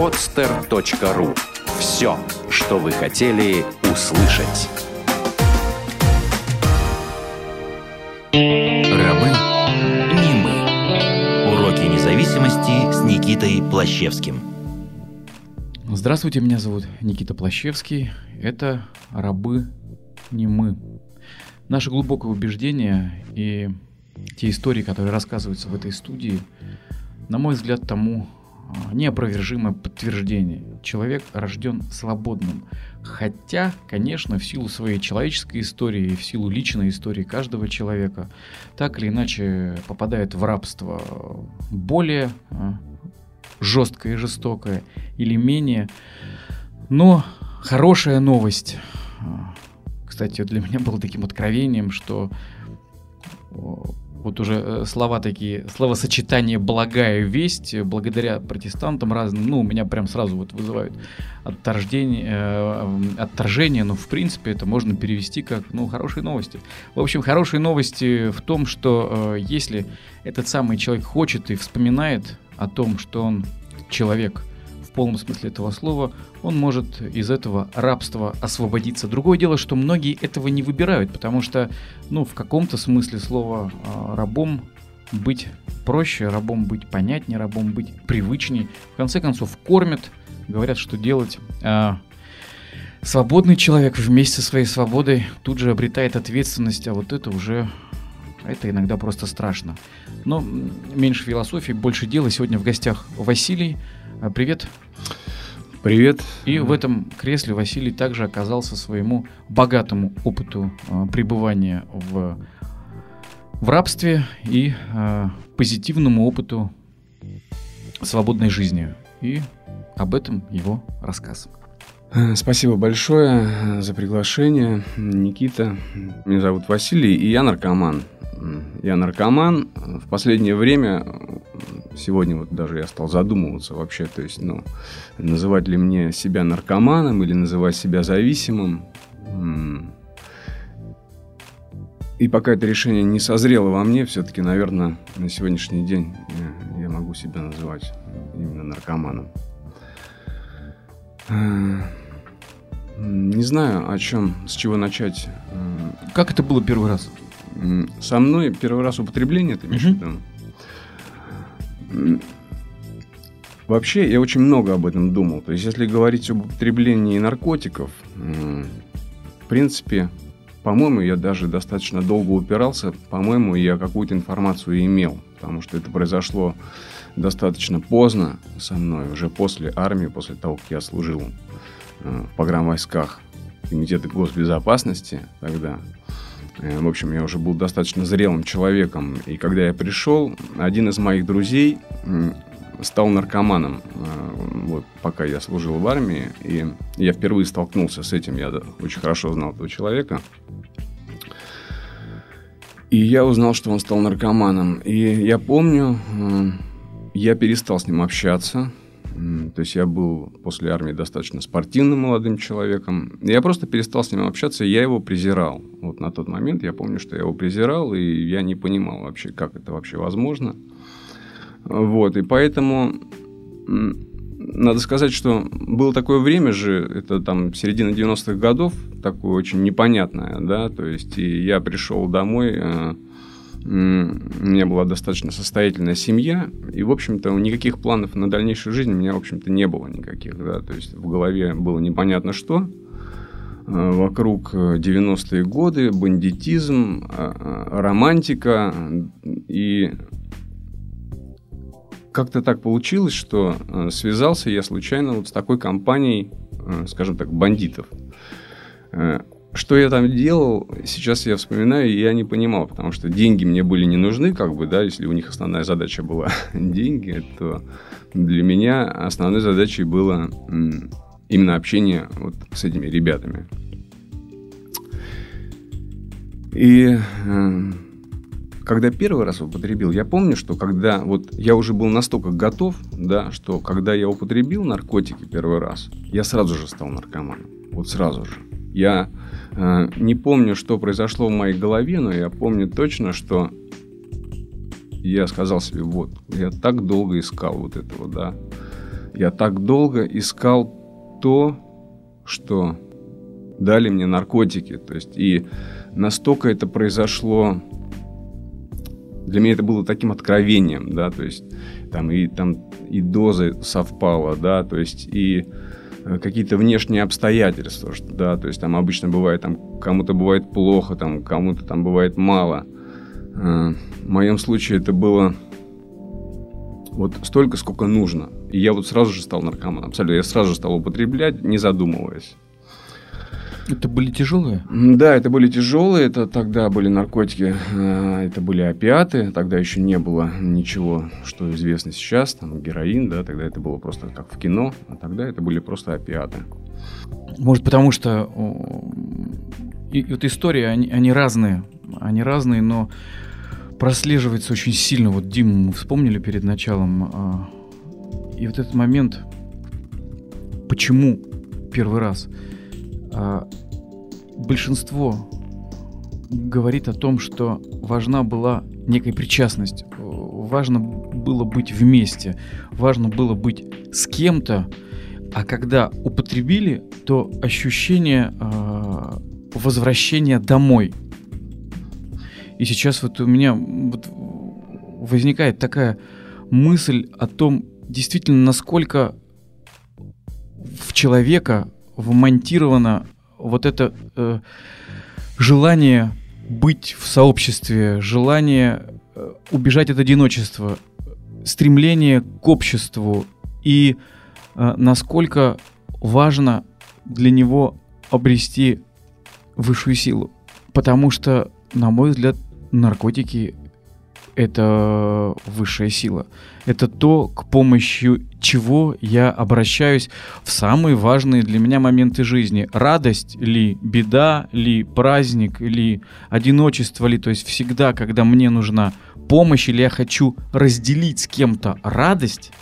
podster.ru Все, что вы хотели услышать. Рабы не мы. Уроки независимости с Никитой Плащевским. Здравствуйте, меня зовут Никита Плащевский. Это «Рабы не мы». Наше глубокое убеждение и те истории, которые рассказываются в этой студии, на мой взгляд, тому неопровержимое подтверждение. Человек рожден свободным. Хотя, конечно, в силу своей человеческой истории и в силу личной истории каждого человека, так или иначе попадает в рабство более а, жесткое и жестокое или менее. Но хорошая новость, а, кстати, для меня было таким откровением, что вот уже э, слова такие, словосочетание «благая весть» благодаря протестантам разным, ну, у меня прям сразу вот вызывают отторжение, э, отторжение, но в принципе это можно перевести как, ну, хорошие новости. В общем, хорошие новости в том, что э, если этот самый человек хочет и вспоминает о том, что он человек – в полном смысле этого слова, он может из этого рабства освободиться. Другое дело, что многие этого не выбирают, потому что, ну, в каком-то смысле слова рабом быть проще, рабом быть понятнее, рабом быть привычнее. В конце концов, кормят, говорят, что делать. А свободный человек вместе со своей свободой тут же обретает ответственность, а вот это уже это иногда просто страшно. Но меньше философии, больше дела. Сегодня в гостях Василий, привет. Привет. И в этом кресле Василий также оказался своему богатому опыту э, пребывания в, в рабстве и э, позитивному опыту свободной жизни. И об этом его рассказ. Спасибо большое за приглашение, Никита. Меня зовут Василий, и я наркоман. Я наркоман. В последнее время сегодня вот даже я стал задумываться вообще, то есть, ну, называть ли мне себя наркоманом или называть себя зависимым. И пока это решение не созрело во мне, все-таки, наверное, на сегодняшний день я, я могу себя называть именно наркоманом. Не знаю, о чем, с чего начать. Как это было первый раз? Со мной первый раз употребление, ты имеешь в виду? Вообще, я очень много об этом думал. То есть, если говорить об употреблении наркотиков, в принципе, по-моему, я даже достаточно долго упирался. По-моему, я какую-то информацию имел, потому что это произошло достаточно поздно со мной, уже после армии, после того, как я служил э, в погранвойсках Комитета госбезопасности тогда. Э, в общем, я уже был достаточно зрелым человеком. И когда я пришел, один из моих друзей стал наркоманом, э, вот, пока я служил в армии. И я впервые столкнулся с этим. Я очень хорошо знал этого человека. И я узнал, что он стал наркоманом. И я помню, э, я перестал с ним общаться. То есть я был после армии достаточно спортивным молодым человеком. Я просто перестал с ним общаться, и я его презирал. Вот на тот момент я помню, что я его презирал, и я не понимал вообще, как это вообще возможно. Вот, и поэтому надо сказать, что было такое время же, это там середина 90-х годов, такое очень непонятное, да, то есть и я пришел домой, э, у меня была достаточно состоятельная семья, и, в общем-то, никаких планов на дальнейшую жизнь у меня, в общем-то, не было никаких, да, то есть в голове было непонятно что, э, вокруг 90-е годы, бандитизм, э, э, романтика, и как-то так получилось, что связался я случайно вот с такой компанией, скажем так, бандитов что я там делал, сейчас я вспоминаю, и я не понимал, потому что деньги мне были не нужны, как бы, да, если у них основная задача была деньги, то для меня основной задачей было именно общение вот с этими ребятами. И э, когда первый раз употребил, я помню, что когда вот я уже был настолько готов, да, что когда я употребил наркотики первый раз, я сразу же стал наркоманом. Вот сразу же. Я э, не помню, что произошло в моей голове, но я помню точно, что я сказал себе, вот, я так долго искал вот этого, да. Я так долго искал то, что дали мне наркотики. То есть, и настолько это произошло для меня это было таким откровением, да, то есть там и там и доза совпала, да, то есть и какие-то внешние обстоятельства, что, да, то есть там обычно бывает, там кому-то бывает плохо, там кому-то там бывает мало. Э, в моем случае это было вот столько, сколько нужно. И я вот сразу же стал наркоманом, абсолютно. Я сразу же стал употреблять, не задумываясь. Это были тяжелые? Да, это были тяжелые. Это тогда были наркотики, э, это были опиаты. Тогда еще не было ничего, что известно сейчас. Там героин, да, тогда это было просто как в кино. А тогда это были просто опиаты. Может, потому что и, вот истории, они, они разные. Они разные, но прослеживается очень сильно. Вот Диму мы вспомнили перед началом. А, и вот этот момент, почему первый раз – большинство говорит о том, что важна была некая причастность, важно было быть вместе, важно было быть с кем-то, а когда употребили, то ощущение э, возвращения домой. И сейчас вот у меня вот возникает такая мысль о том, действительно, насколько в человека вмонтировано вот это э, желание быть в сообществе, желание э, убежать от одиночества, стремление к обществу и э, насколько важно для него обрести высшую силу. Потому что, на мой взгляд, наркотики это высшая сила. Это то, к помощи чего я обращаюсь в самые важные для меня моменты жизни. Радость ли, беда ли, праздник ли, одиночество ли. То есть всегда, когда мне нужна помощь или я хочу разделить с кем-то радость,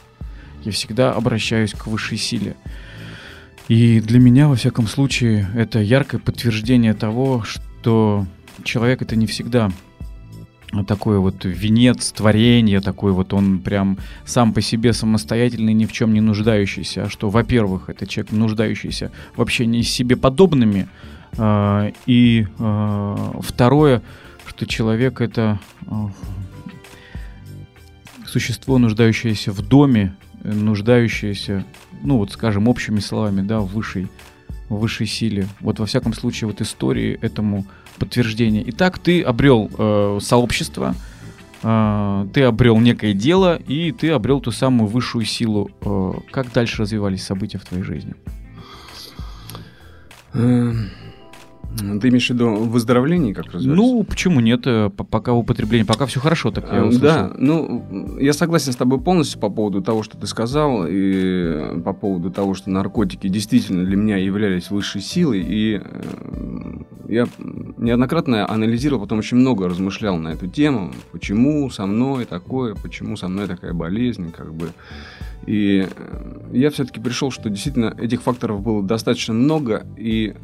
я всегда обращаюсь к высшей силе. И для меня, во всяком случае, это яркое подтверждение того, что человек это не всегда такой вот венец творения, такой вот он прям сам по себе самостоятельный, ни в чем не нуждающийся. А что, во-первых, это человек, нуждающийся в общении с себе подобными, э, и э, второе, что человек это э, существо, нуждающееся в доме, нуждающееся, ну вот скажем, общими словами, да, в высшей, в высшей силе. Вот во всяком случае, вот истории этому подтверждение. Итак, ты обрел э, сообщество, э, ты обрел некое дело, и ты обрел ту самую высшую силу. Э, как дальше развивались события в твоей жизни? Ты имеешь в виду выздоровление, как развивались? Ну, почему нет? Э, пока употребление, пока все хорошо, так я услышал. Да, ну, я согласен с тобой полностью по поводу того, что ты сказал, и по поводу того, что наркотики действительно для меня являлись высшей силой, и э, я неоднократно анализировал, потом очень много размышлял на эту тему, почему со мной такое, почему со мной такая болезнь, как бы. И э, я все-таки пришел, что действительно этих факторов было достаточно много, и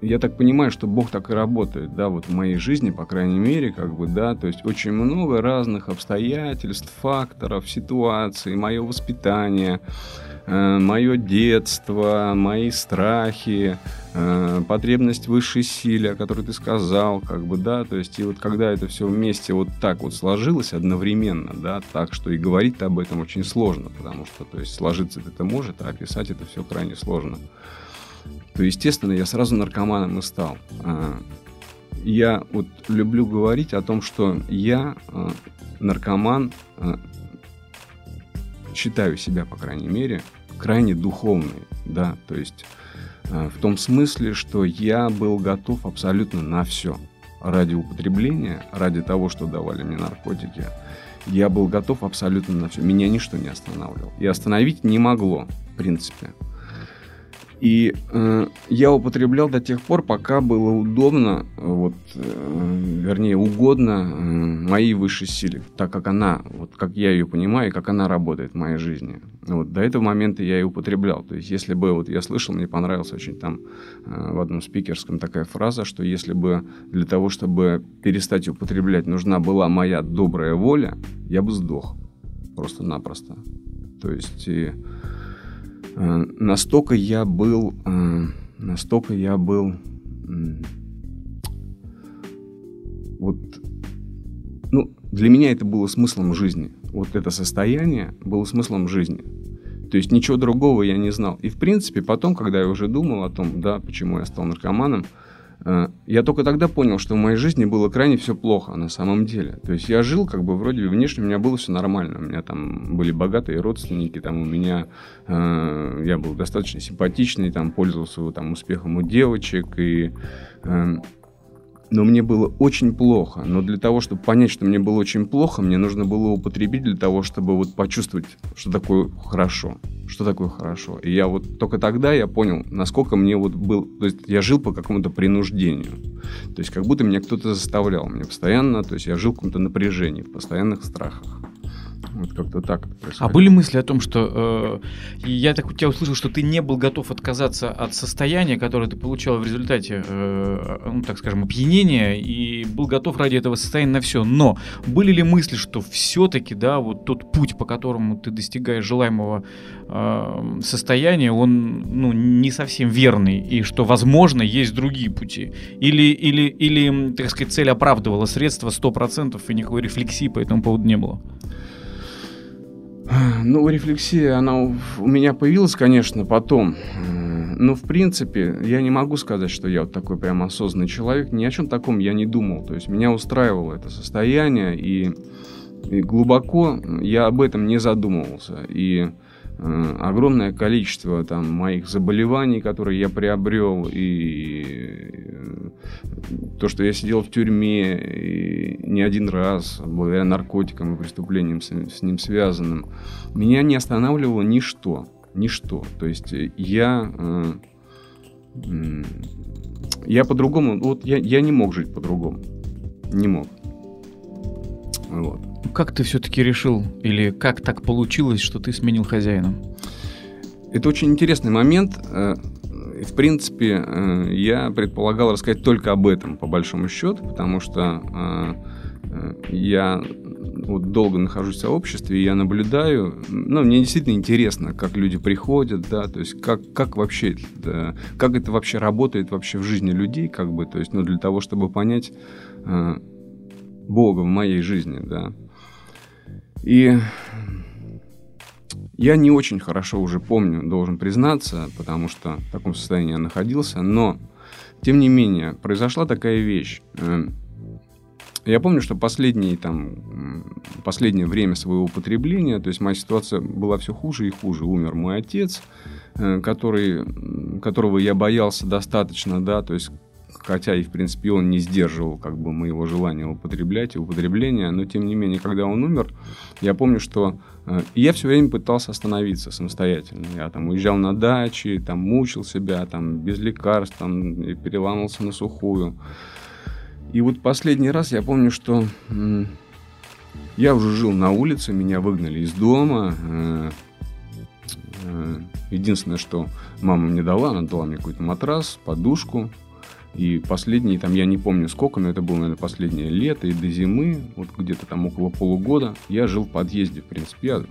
я так понимаю, что Бог так и работает, да, вот в моей жизни, по крайней мере, как бы, да, то есть очень много разных обстоятельств, факторов, ситуаций, мое воспитание, мое детство, мои страхи, э, потребность высшей силе, о которой ты сказал, как бы, да, то есть и вот когда это все вместе вот так вот сложилось одновременно, да, так что и говорить об этом очень сложно, потому что, то есть сложиться это может, а описать это все крайне сложно то, естественно, я сразу наркоманом и стал. А, я вот люблю говорить о том, что я а, наркоман, считаю себя, по крайней мере, крайне духовный, да, то есть в том смысле, что я был готов абсолютно на все. Ради употребления, ради того, что давали мне наркотики, я был готов абсолютно на все. Меня ничто не останавливало. И остановить не могло, в принципе. И э, я употреблял до тех пор, пока было удобно, вот, э, вернее, угодно э, моей высшей силе, так как она, вот как я ее понимаю, и как она работает в моей жизни. Вот, до этого момента я и употреблял. То есть, если бы, вот я слышал, мне понравилась очень там э, в одном спикерском такая фраза, что если бы для того, чтобы перестать употреблять, нужна была моя добрая воля, я бы сдох просто-напросто. То есть... И, настолько я был, э, настолько я был, вот, ну, для меня это было смыслом жизни. Вот это состояние было смыслом жизни. То есть ничего другого я не знал. И в принципе потом, когда я уже думал о том, да, почему я стал наркоманом, Э, я только тогда понял, что в моей жизни было крайне все плохо на самом деле. То есть я жил как бы вроде внешне у меня было все нормально. У меня там были богатые родственники, там у меня э, я был достаточно симпатичный, там пользовался там успехом у девочек и э, но мне было очень плохо. Но для того, чтобы понять, что мне было очень плохо, мне нужно было употребить для того, чтобы вот почувствовать, что такое хорошо. Что такое хорошо. И я вот только тогда я понял, насколько мне вот был... То есть я жил по какому-то принуждению. То есть как будто меня кто-то заставлял. Мне постоянно... То есть я жил в каком-то напряжении, в постоянных страхах. Вот как-то так А были мысли о том, что э, я так у тебя услышал, что ты не был готов отказаться от состояния, которое ты получал в результате, э, ну так скажем, опьянения, и был готов ради этого состояния на все. Но были ли мысли, что все-таки, да, вот тот путь, по которому ты достигаешь желаемого э, состояния, он, ну, не совсем верный, и что, возможно, есть другие пути? Или, или, или, так сказать, цель оправдывала средства 100%, и никакой рефлексии по этому поводу не было? Ну, рефлексия, она у меня появилась, конечно, потом. Но, в принципе, я не могу сказать, что я вот такой прям осознанный человек. Ни о чем таком я не думал. То есть меня устраивало это состояние, и, и глубоко я об этом не задумывался. И огромное количество там моих заболеваний, которые я приобрел, и э, то, что я сидел в тюрьме и не один раз, благодаря наркотикам и преступлениям с, с ним связанным, меня не останавливало ничто, ничто. То есть я, э, я по-другому, вот я, я не мог жить по-другому, не мог. Вот. Как ты все-таки решил, или как так получилось, что ты сменил хозяина? Это очень интересный момент. Э, в принципе, э, я предполагал рассказать только об этом, по большому счету, потому что э, я вот долго нахожусь в сообществе, и я наблюдаю, ну, мне действительно интересно, как люди приходят, да, то есть как, как вообще, да, как это вообще работает вообще в жизни людей, как бы, то есть, ну, для того, чтобы понять э, Бога в моей жизни, да, и я не очень хорошо уже помню, должен признаться, потому что в таком состоянии я находился, но, тем не менее, произошла такая вещь. Э, я помню, что последние, там, последнее время своего употребления, то есть моя ситуация была все хуже и хуже. Умер мой отец, э, который, которого я боялся достаточно, да, то есть хотя и, в принципе, он не сдерживал как бы моего желания употреблять и употребления, но, тем не менее, когда он умер, я помню, что э, я все время пытался остановиться самостоятельно. Я там уезжал на дачи, там мучил себя, там без лекарств, там переламывался на сухую. И вот последний раз я помню, что м- я уже жил на улице, меня выгнали из дома. Э- э- Единственное, что мама мне дала, она дала мне какой-то матрас, подушку, и последние, там, я не помню сколько, но это было, наверное, последнее лето и до зимы, вот где-то там около полугода, я жил в подъезде, в принципе. Я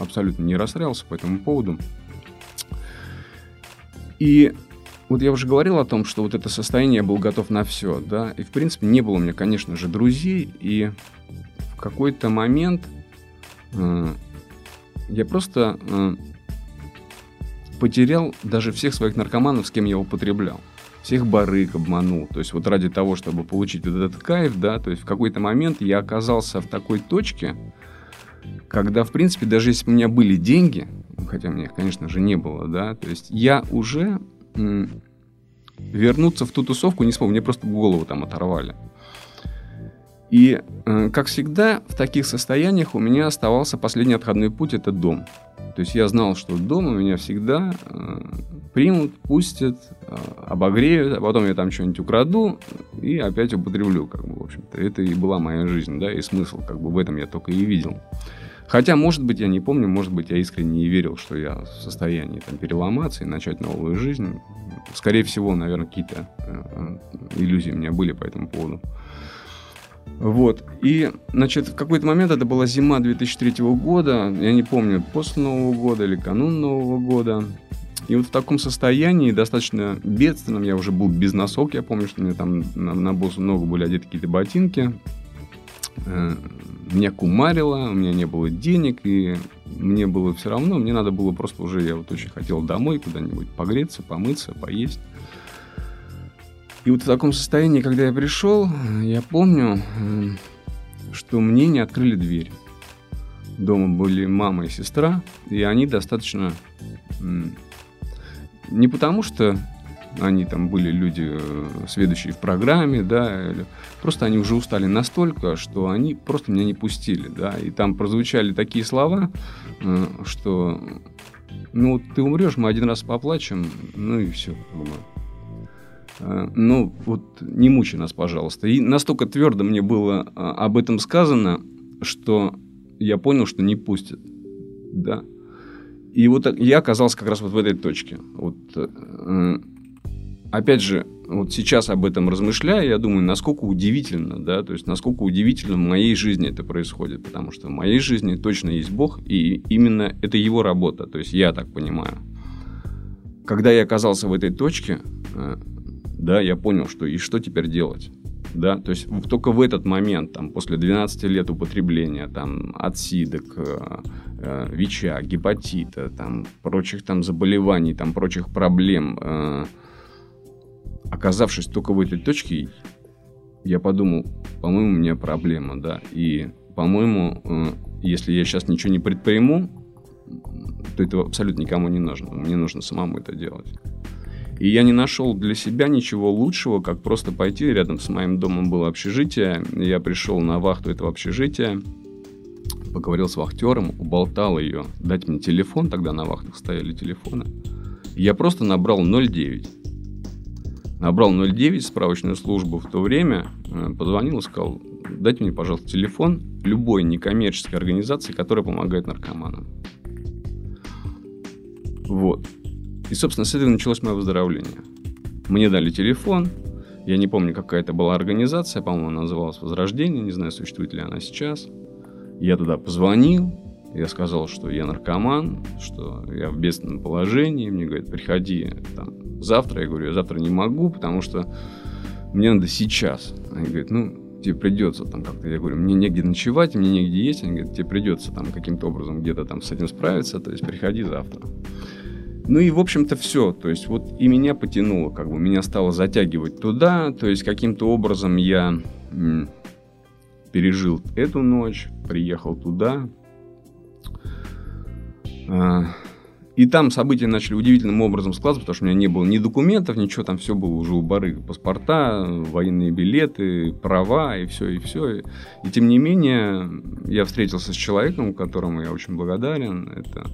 абсолютно не расстраивался по этому поводу. И вот я уже говорил о том, что вот это состояние я был готов на все, да, и в принципе не было у меня, конечно же, друзей, и в какой-то момент э, я просто э, потерял даже всех своих наркоманов, с кем я употреблял всех барыг обманул. То есть вот ради того, чтобы получить вот этот кайф, да, то есть в какой-то момент я оказался в такой точке, когда, в принципе, даже если у меня были деньги, хотя у меня конечно же, не было, да, то есть я уже вернуться в ту тусовку не смог, мне просто голову там оторвали. И, э, как всегда, в таких состояниях у меня оставался последний отходной путь – это дом. То есть я знал, что дома меня всегда э, примут, пустят, э, обогреют, а потом я там что-нибудь украду и опять употреблю, как бы, в общем-то. Это и была моя жизнь, да, и смысл, как бы, в этом я только и видел. Хотя, может быть, я не помню, может быть, я искренне не верил, что я в состоянии там переломаться и начать новую жизнь. Скорее всего, наверное, какие-то э, иллюзии у меня были по этому поводу. Вот. И, значит, в какой-то момент, это была зима 2003 года, я не помню, после Нового года или канун Нового года. И вот в таком состоянии, достаточно бедственном, я уже был без носок, я помню, что у меня там на, на боссу много были одеты какие-то ботинки. Э, меня кумарило, у меня не было денег, и мне было все равно, мне надо было просто уже, я вот очень хотел домой куда-нибудь погреться, помыться, поесть. И вот в таком состоянии, когда я пришел, я помню, э, что мне не открыли дверь. Дома были мама и сестра, и они достаточно... Не потому что они там были люди, э, следующие в программе, да, просто они уже устали настолько, что они просто меня не пустили, да, и там прозвучали такие слова, э, что, ну, ты умрешь, мы один раз поплачем, ну и все, Э, ну, вот не мучи нас, пожалуйста. И настолько твердо мне было э, об этом сказано, что я понял, что не пустят. Да. И вот я оказался как раз вот в этой точке. Вот, э, опять же, вот сейчас об этом размышляя, я думаю, насколько удивительно, да, то есть насколько удивительно в моей жизни это происходит, потому что в моей жизни точно есть Бог, и именно это его работа, то есть я так понимаю. Когда я оказался в этой точке, да, я понял, что и что теперь делать. Да, то есть только в этот момент, там, после 12 лет употребления, там, отсидок, э, э, ВИЧа, гепатита, там, прочих там заболеваний, там, прочих проблем, э, оказавшись только в этой точке, я подумал, по-моему, у меня проблема, да, и, по-моему, если я сейчас ничего не предприму, то это абсолютно никому не нужно, мне нужно самому это делать. И я не нашел для себя ничего лучшего, как просто пойти. Рядом с моим домом было общежитие. Я пришел на вахту этого общежития, поговорил с вахтером, уболтал ее дать мне телефон. Тогда на вахтах стояли телефоны. Я просто набрал 09. Набрал 09 справочную службу в то время, э, позвонил и сказал, дайте мне, пожалуйста, телефон любой некоммерческой организации, которая помогает наркоманам. Вот. И, собственно, с этого началось мое выздоровление. Мне дали телефон, я не помню, какая это была организация, по-моему, она называлась «Возрождение», не знаю, существует ли она сейчас. Я туда позвонил, я сказал, что я наркоман, что я в бедственном положении. Мне говорят, приходи там, завтра. Я говорю, я завтра не могу, потому что мне надо сейчас. Они говорят, ну, тебе придется там как-то. Я говорю, мне негде ночевать, мне негде есть. Они говорят, тебе придется там каким-то образом где-то там с этим справиться, то есть приходи завтра. Ну и, в общем-то, все. То есть вот и меня потянуло, как бы меня стало затягивать туда. То есть каким-то образом я пережил эту ночь, приехал туда. А, и там события начали удивительным образом складываться, потому что у меня не было ни документов, ничего, там все было уже у барыг. Паспорта, военные билеты, права и все, и все. И тем не менее, я встретился с человеком, которому я очень благодарен. Это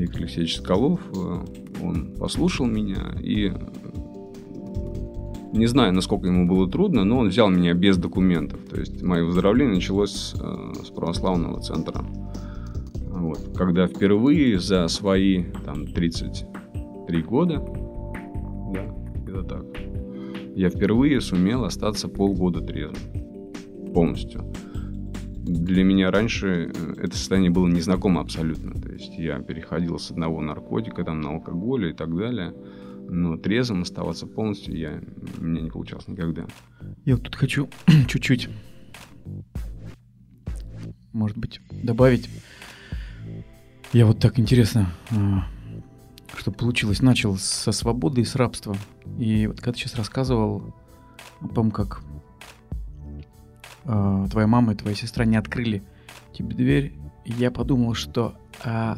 Виктор Алексеевич Соколов, э, он послушал меня и не знаю, насколько ему было трудно, но он взял меня без документов. То есть мое выздоровление началось э, с православного центра. Вот. Когда впервые за свои там, 33 года, да, это так, я впервые сумел остаться полгода трезвым. Полностью для меня раньше э, это состояние было незнакомо абсолютно. То есть я переходил с одного наркотика там, на алкоголь и так далее. Но трезвым оставаться полностью я, у меня не получалось никогда. Я вот тут хочу чуть-чуть, может быть, добавить. Я вот так интересно, а, что получилось. Начал со свободы и с рабства. И вот когда ты сейчас рассказывал о том, как э, твоя мама и твоя сестра не открыли тебе дверь, я подумал, что э,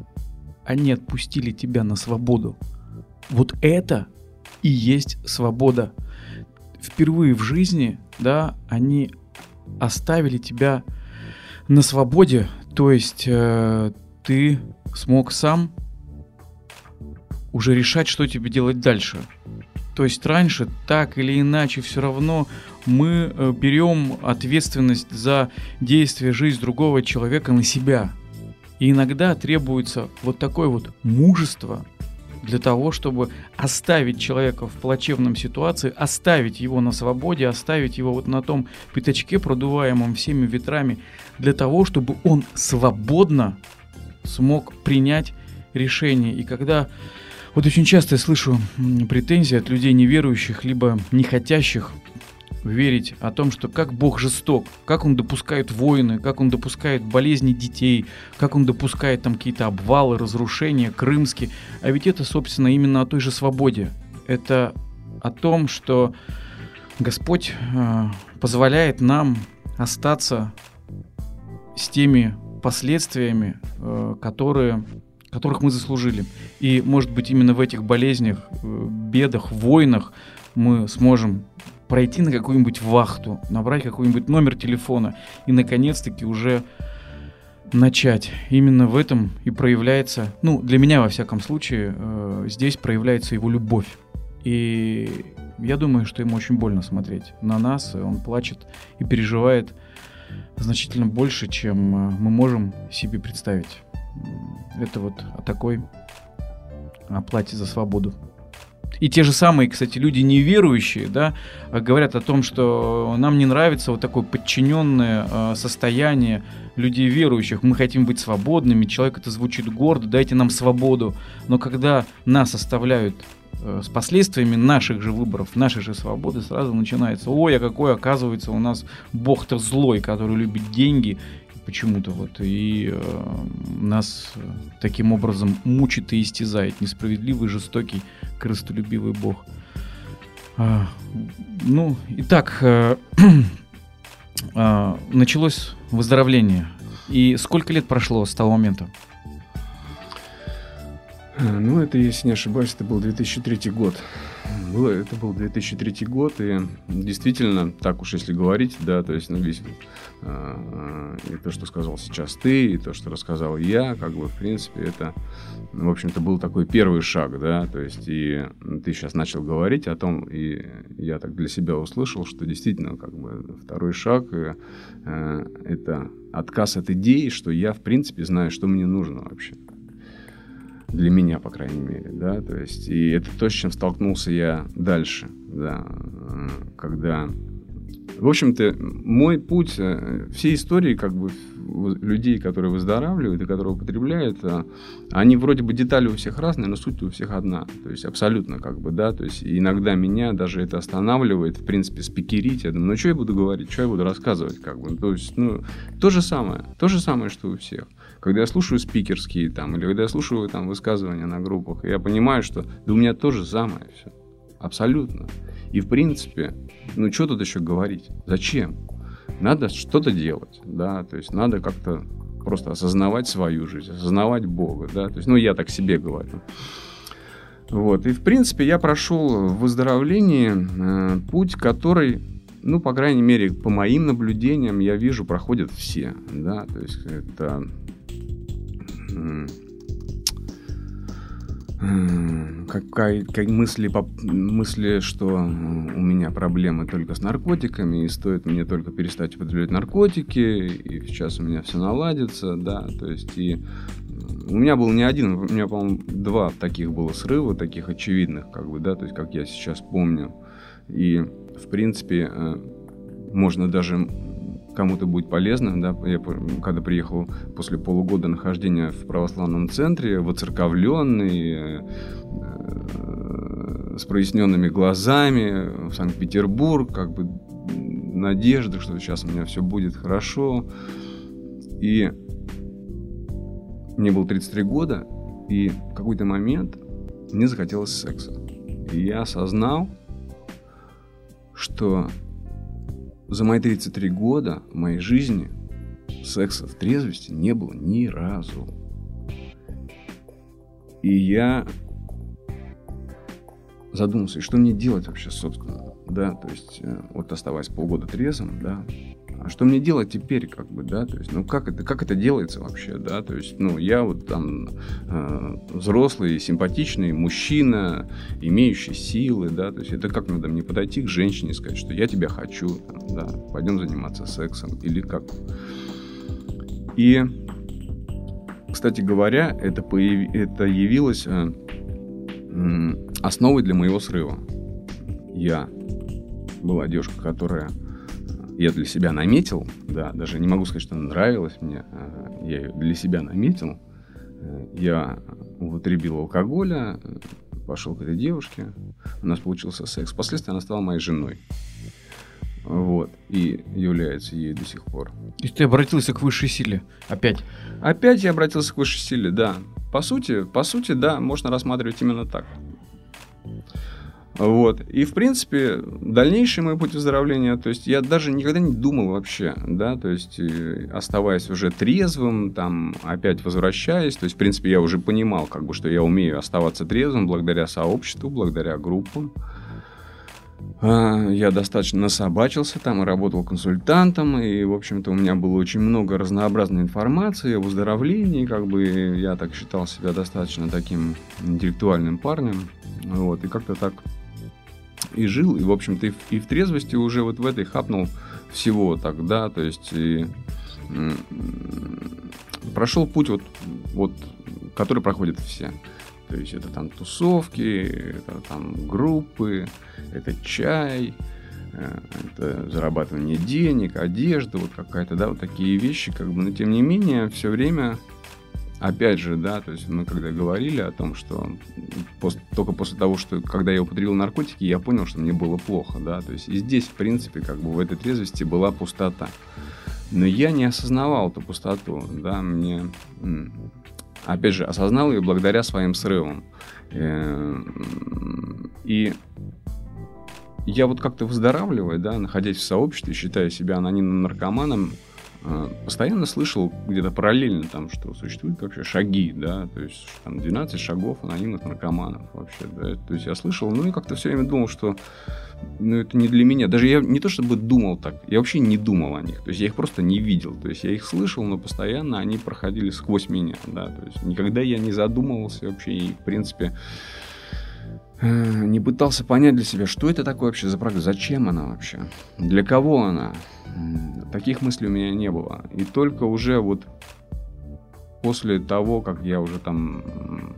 они отпустили тебя на свободу. Вот это и есть свобода. Впервые в жизни, да, они оставили тебя на свободе, то есть э, ты смог сам уже решать, что тебе делать дальше. То есть раньше так или иначе все равно мы э, берем ответственность за действие, жизнь другого человека на себя. И иногда требуется вот такое вот мужество, для того, чтобы оставить человека в плачевном ситуации, оставить его на свободе, оставить его вот на том пятачке, продуваемом всеми ветрами, для того, чтобы он свободно смог принять решение. И когда вот очень часто я слышу претензии от людей неверующих, либо не хотящих верить о том, что как Бог жесток, как Он допускает войны, как Он допускает болезни детей, как Он допускает там какие-то обвалы, разрушения, крымские. А ведь это, собственно, именно о той же свободе. Это о том, что Господь э, позволяет нам остаться с теми последствиями, э, которые, которых мы заслужили. И, может быть, именно в этих болезнях, э, бедах, войнах мы сможем пройти на какую-нибудь вахту, набрать какой-нибудь номер телефона и, наконец-таки, уже начать. Именно в этом и проявляется, ну, для меня, во всяком случае, э, здесь проявляется его любовь. И я думаю, что ему очень больно смотреть на нас. Он плачет и переживает значительно больше, чем э, мы можем себе представить. Это вот о такой оплате за свободу. И те же самые, кстати, люди неверующие, да, говорят о том, что нам не нравится вот такое подчиненное э, состояние людей верующих. Мы хотим быть свободными, человек это звучит гордо, дайте нам свободу. Но когда нас оставляют э, с последствиями наших же выборов, нашей же свободы, сразу начинается, ой, а какой, оказывается, у нас бог-то злой, который любит деньги почему-то вот и э, нас таким образом мучит и истязает несправедливый, жестокий, крыстолюбивый бог. А, ну, итак, э, э, началось выздоровление. И сколько лет прошло с того момента? Ну, это, если не ошибаюсь, это был 2003 год. Было, это был 2003 год, и действительно, так уж если говорить, да, то есть, ну, весь э, и то, что сказал сейчас ты, и то, что рассказал я, как бы, в принципе, это, в общем-то, был такой первый шаг, да, то есть, и ты сейчас начал говорить о том, и я так для себя услышал, что действительно, как бы, второй шаг э, это отказ от идеи, что я, в принципе, знаю, что мне нужно вообще для меня, по крайней мере, да, то есть, и это то, с чем столкнулся я дальше, да, когда, в общем-то, мой путь, э, все истории, как бы, людей, которые выздоравливают и которые употребляют, э, они вроде бы детали у всех разные, но суть у всех одна, то есть, абсолютно, как бы, да, то есть, иногда меня даже это останавливает, в принципе, спикерить, я думаю, ну, что я буду говорить, что я буду рассказывать, как бы, то есть, ну, то же самое, то же самое, что у всех. Когда я слушаю спикерские там, или когда я слушаю там высказывания на группах, я понимаю, что да у меня тоже самое все. Абсолютно. И в принципе, ну что тут еще говорить? Зачем? Надо что-то делать, да, то есть надо как-то просто осознавать свою жизнь, осознавать Бога, да, то есть, ну, я так себе говорю. Вот, и, в принципе, я прошел в выздоровлении э, путь, который, ну, по крайней мере, по моим наблюдениям, я вижу, проходят все, да, то есть это как, как мысли, мысли, что у меня проблемы только с наркотиками, и стоит мне только перестать употреблять наркотики, и сейчас у меня все наладится, да, то есть и у меня был не один, у меня, по-моему, два таких было срыва, таких очевидных, как бы, да, то есть как я сейчас помню, и в принципе э, можно даже кому-то будет полезно. Да? Я когда приехал после полугода нахождения в православном центре, воцерковленный, э, с проясненными глазами в Санкт-Петербург, как бы надежда, что сейчас у меня все будет хорошо. И мне было 33 года, и в какой-то момент мне захотелось секса. И я осознал, что за мои 33 года в моей жизни секса в трезвости не было ни разу. И я задумался, что мне делать вообще, собственно, да, то есть э, вот оставаясь полгода трезвым, да, а что мне делать теперь, как бы, да, то есть, ну, как это, как это делается вообще, да, то есть, ну, я вот там э, взрослый, симпатичный мужчина, имеющий силы, да, то есть, это как надо мне подойти к женщине и сказать, что я тебя хочу, там, да, пойдем заниматься сексом, или как. И, кстати говоря, это, появ... это явилось э, основой для моего срыва. Я была девушка, которая я для себя наметил, да, даже не могу сказать, что она нравилась мне, а я ее для себя наметил. Я употребил алкоголя, пошел к этой девушке, у нас получился секс. Впоследствии она стала моей женой. Вот. И является ей до сих пор. Есть ты обратился к высшей силе опять? Опять я обратился к высшей силе, да. По сути, по сути, да, можно рассматривать именно так. Вот. И, в принципе, дальнейший мой путь выздоровления, то есть я даже никогда не думал вообще, да, то есть оставаясь уже трезвым, там, опять возвращаясь, то есть, в принципе, я уже понимал, как бы, что я умею оставаться трезвым благодаря сообществу, благодаря группам. А, я достаточно насобачился там и работал консультантом, и, в общем-то, у меня было очень много разнообразной информации о выздоровлении, как бы я так считал себя достаточно таким интеллектуальным парнем, вот, и как-то так и жил, и, в общем-то, и в, и в трезвости уже вот в этой хапнул всего тогда, то есть и, прошел путь вот, вот, который проходят все. То есть это там тусовки, это там группы, это чай, э, это зарабатывание денег, одежда, вот какая-то, да, вот такие вещи, как бы, но тем не менее, все время опять же, да, то есть мы когда говорили о том, что после, только после того, что когда я употребил наркотики, я понял, что мне было плохо, да, то есть и здесь, в принципе, как бы в этой трезвости была пустота. Но я не осознавал эту пустоту, да, мне, опять же, осознал ее благодаря своим срывам. Э, и я вот как-то выздоравливаю, да, находясь в сообществе, считая себя анонимным наркоманом, постоянно слышал где-то параллельно там, что существуют вообще шаги, да, то есть там 12 шагов анонимных наркоманов вообще, да, то есть я слышал, ну и как-то все время думал, что ну это не для меня, даже я не то чтобы думал так, я вообще не думал о них, то есть я их просто не видел, то есть я их слышал, но постоянно они проходили сквозь меня, да, то есть никогда я не задумывался вообще и в принципе э, не пытался понять для себя, что это такое вообще за программа, зачем она вообще, для кого она, Таких мыслей у меня не было. И только уже вот после того, как я уже там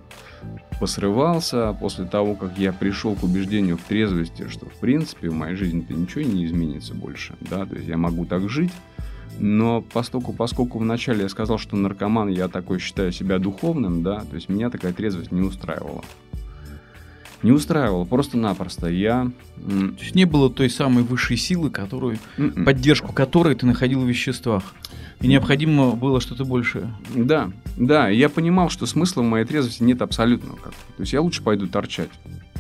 посрывался, после того, как я пришел к убеждению в трезвости, что в принципе в моей жизни-то ничего не изменится больше, да, то есть я могу так жить, но поскольку, поскольку вначале я сказал, что наркоман, я такой считаю себя духовным, да, то есть меня такая трезвость не устраивала не устраивало просто-напросто. Я... То есть не было той самой высшей силы, которую, м-м. поддержку которой ты находил в веществах. И необходимо было что-то большее. Да, да. Я понимал, что смысла в моей трезвости нет абсолютного. Как. То есть я лучше пойду торчать.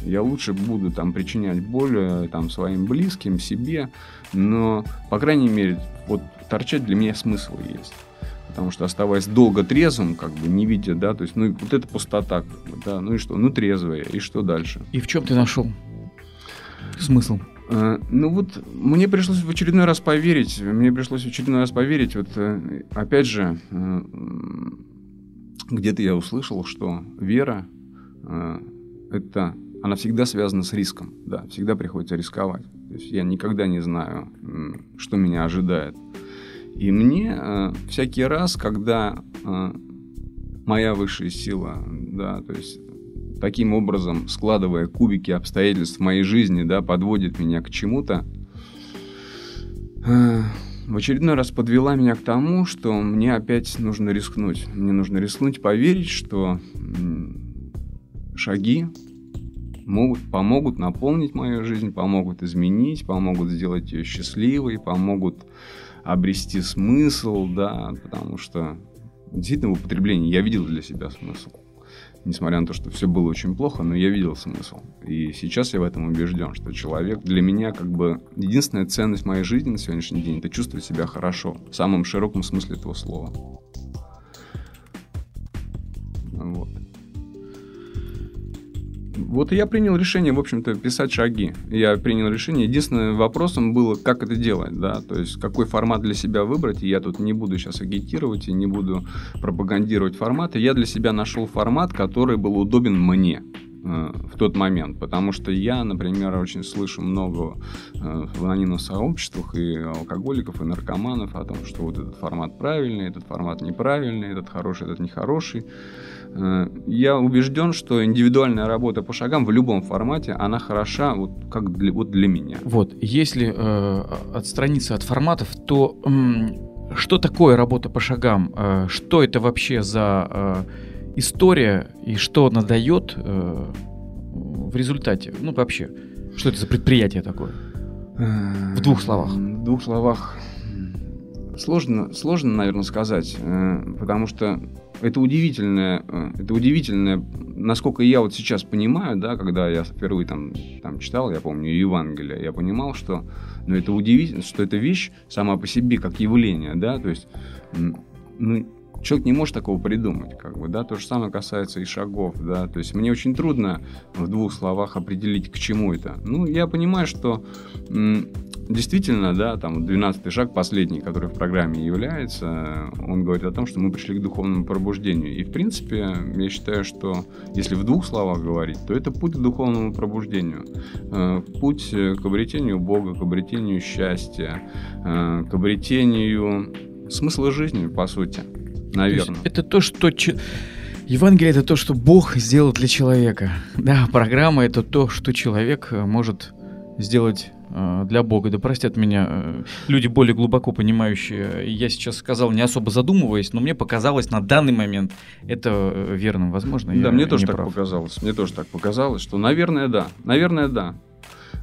Я лучше буду там причинять боль э, там, своим близким, себе. Но, по крайней мере, вот торчать для меня смысл есть потому что оставаясь долго трезвым, как бы не видя, да, то есть, ну, вот эта пустота, как бы, да, ну и что, ну, трезвая, и что дальше? И в чем ты нашел смысл? А, ну вот мне пришлось в очередной раз поверить, мне пришлось в очередной раз поверить, вот э, опять же, э, где-то я услышал, что вера э, это, она всегда связана с риском, да, всегда приходится рисковать. То есть я никогда не знаю, что меня ожидает. И мне э, всякий раз, когда э, моя высшая сила, да, то есть таким образом, складывая кубики обстоятельств моей жизни, да, подводит меня к чему-то, э, в очередной раз подвела меня к тому, что мне опять нужно рискнуть. Мне нужно рискнуть, поверить, что шаги могут, помогут наполнить мою жизнь, помогут изменить, помогут сделать ее счастливой, помогут обрести смысл, да, потому что действительно в употреблении я видел для себя смысл. Несмотря на то, что все было очень плохо, но я видел смысл. И сейчас я в этом убежден, что человек для меня как бы единственная ценность моей жизни на сегодняшний день это чувствовать себя хорошо, в самом широком смысле этого слова. Вот я принял решение, в общем-то, писать шаги. Я принял решение. Единственным вопросом было, как это делать, да, то есть какой формат для себя выбрать. И я тут не буду сейчас агитировать и не буду пропагандировать форматы. Я для себя нашел формат, который был удобен мне. э, в тот момент, потому что я, например, очень слышу много э, в анонимных сообществах и алкоголиков, и наркоманов о том, что вот этот формат правильный, этот формат неправильный, этот хороший, этот нехороший. Э, я убежден, что индивидуальная работа по шагам в любом формате, она хороша вот как для, вот для меня. Вот, если э, отстраниться от форматов, то э, что такое работа по шагам? Э, что это вообще за э, история и что она дает э, в результате? Ну, вообще, что это за предприятие такое? В двух словах. В двух словах. Сложно, сложно, наверное, сказать, э, потому что это удивительное, э, это удивительное, насколько я вот сейчас понимаю, да, когда я впервые там, там читал, я помню, Евангелие, я понимал, что ну, это удивительно, что эта вещь сама по себе как явление, да, то есть ну, человек не может такого придумать, как бы, да, то же самое касается и шагов, да, то есть мне очень трудно в двух словах определить, к чему это. Ну, я понимаю, что действительно, да, там 12 шаг, последний, который в программе является, он говорит о том, что мы пришли к духовному пробуждению. И, в принципе, я считаю, что если в двух словах говорить, то это путь к духовному пробуждению. Э, путь к обретению Бога, к обретению счастья, э, к обретению смысла жизни, по сути, наверное. То это то, что... Евангелие это то, что Бог сделал для человека. Да, программа это то, что человек э, может сделать Э, для Бога. Да простят меня э, люди более глубоко понимающие. Я сейчас сказал, не особо задумываясь, но мне показалось на данный момент это верным. Возможно, Да, мне тоже так прав. показалось. Мне тоже так показалось, что, наверное, да. Наверное, да.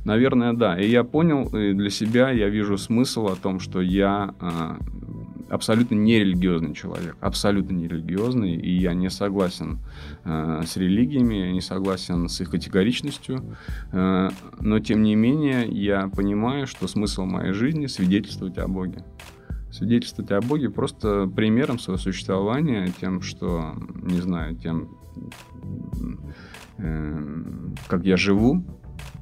Наверное, да. И я понял, и для себя я вижу смысл о том, что я абсолютно нерелигиозный человек, абсолютно нерелигиозный, и я не согласен э, с религиями, я не согласен с их категоричностью, э, но тем не менее я понимаю, что смысл моей жизни свидетельствовать о Боге. Свидетельствовать о Боге просто примером своего существования, тем, что, не знаю, тем, э, как я живу,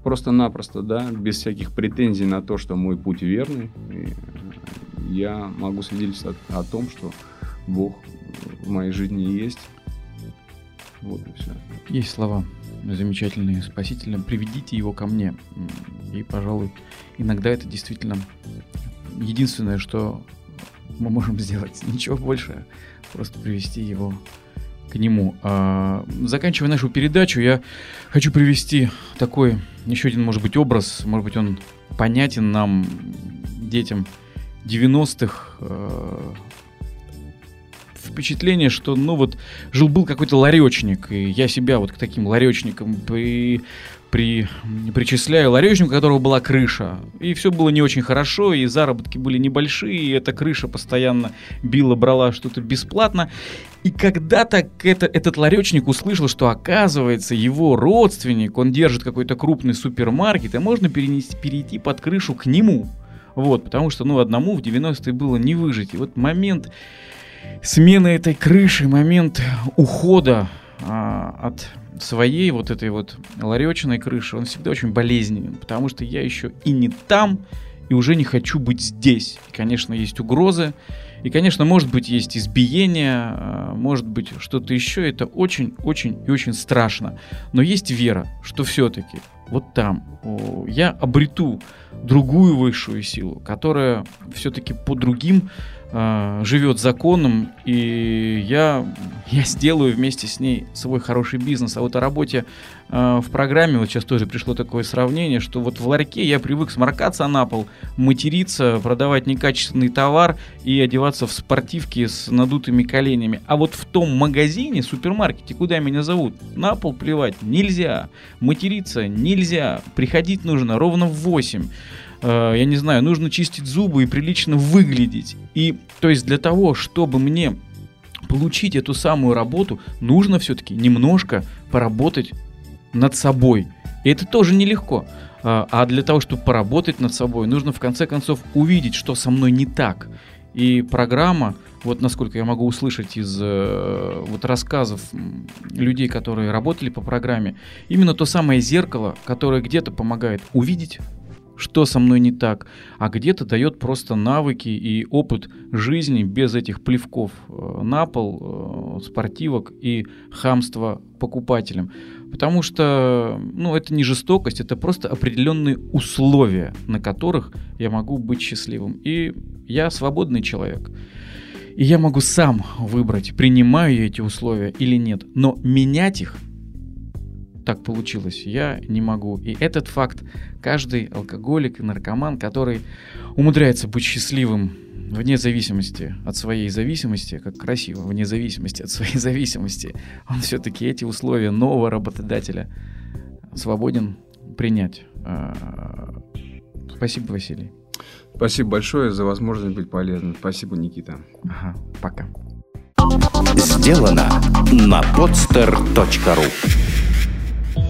просто-напросто, да, без всяких претензий на то, что мой путь верный. Я могу свидетельствовать о, том, что Бог в моей жизни есть. Вот и все. Есть слова замечательные спасителям. Приведите его ко мне. И, пожалуй, иногда это действительно единственное, что мы можем сделать. Ничего больше. Просто привести его к нему. А, заканчивая нашу передачу, я хочу привести такой еще один, может быть, образ. Может быть, он понятен нам, детям 90-х э, впечатление, что, ну вот, жил-был какой-то ларечник, и я себя вот к таким ларечникам при, при, причисляю, ларечнику, у которого была крыша, и все было не очень хорошо, и заработки были небольшие, и эта крыша постоянно била, брала что-то бесплатно, и когда-то это, этот ларечник услышал, что оказывается его родственник, он держит какой-то крупный супермаркет, и можно перенести, перейти под крышу к нему. Вот, потому что, ну, одному в 90-е было не выжить. И вот момент смены этой крыши, момент ухода а, от своей вот этой вот ларечной крыши, он всегда очень болезненен, потому что я еще и не там, и уже не хочу быть здесь. И, конечно, есть угрозы, и, конечно, может быть, есть избиение, а, может быть, что-то еще. Это очень-очень и очень страшно. Но есть вера, что все-таки вот там я обрету другую высшую силу, которая все-таки по другим э, живет законом, и я, я сделаю вместе с ней свой хороший бизнес. А вот о работе э, в программе, вот сейчас тоже пришло такое сравнение, что вот в ларьке я привык сморкаться на пол, материться, продавать некачественный товар и одеваться в спортивки с надутыми коленями. А вот в том магазине, супермаркете, куда меня зовут, на пол плевать нельзя, материться нельзя, приходить нужно ровно в 8 э, я не знаю, нужно чистить зубы и прилично выглядеть. И то есть для того, чтобы мне получить эту самую работу, нужно все-таки немножко поработать над собой. И это тоже нелегко. Э, а для того, чтобы поработать над собой, нужно в конце концов увидеть, что со мной не так. И программа, вот насколько я могу услышать из э, вот рассказов людей, которые работали по программе, именно то самое зеркало, которое где-то помогает увидеть что со мной не так, а где-то дает просто навыки и опыт жизни без этих плевков э, на пол, э, спортивок и хамства покупателям. Потому что, ну, это не жестокость, это просто определенные условия, на которых я могу быть счастливым. И я свободный человек. И я могу сам выбрать, принимаю я эти условия или нет. Но менять их так получилось, я не могу. И этот факт каждый алкоголик и наркоман, который умудряется быть счастливым вне зависимости от своей зависимости, как красиво, вне зависимости от своей зависимости, он все-таки эти условия нового работодателя свободен принять. А, спасибо, Василий. Спасибо большое за возможность быть полезным. Спасибо, Никита. Ага, пока. Сделано на podster.ru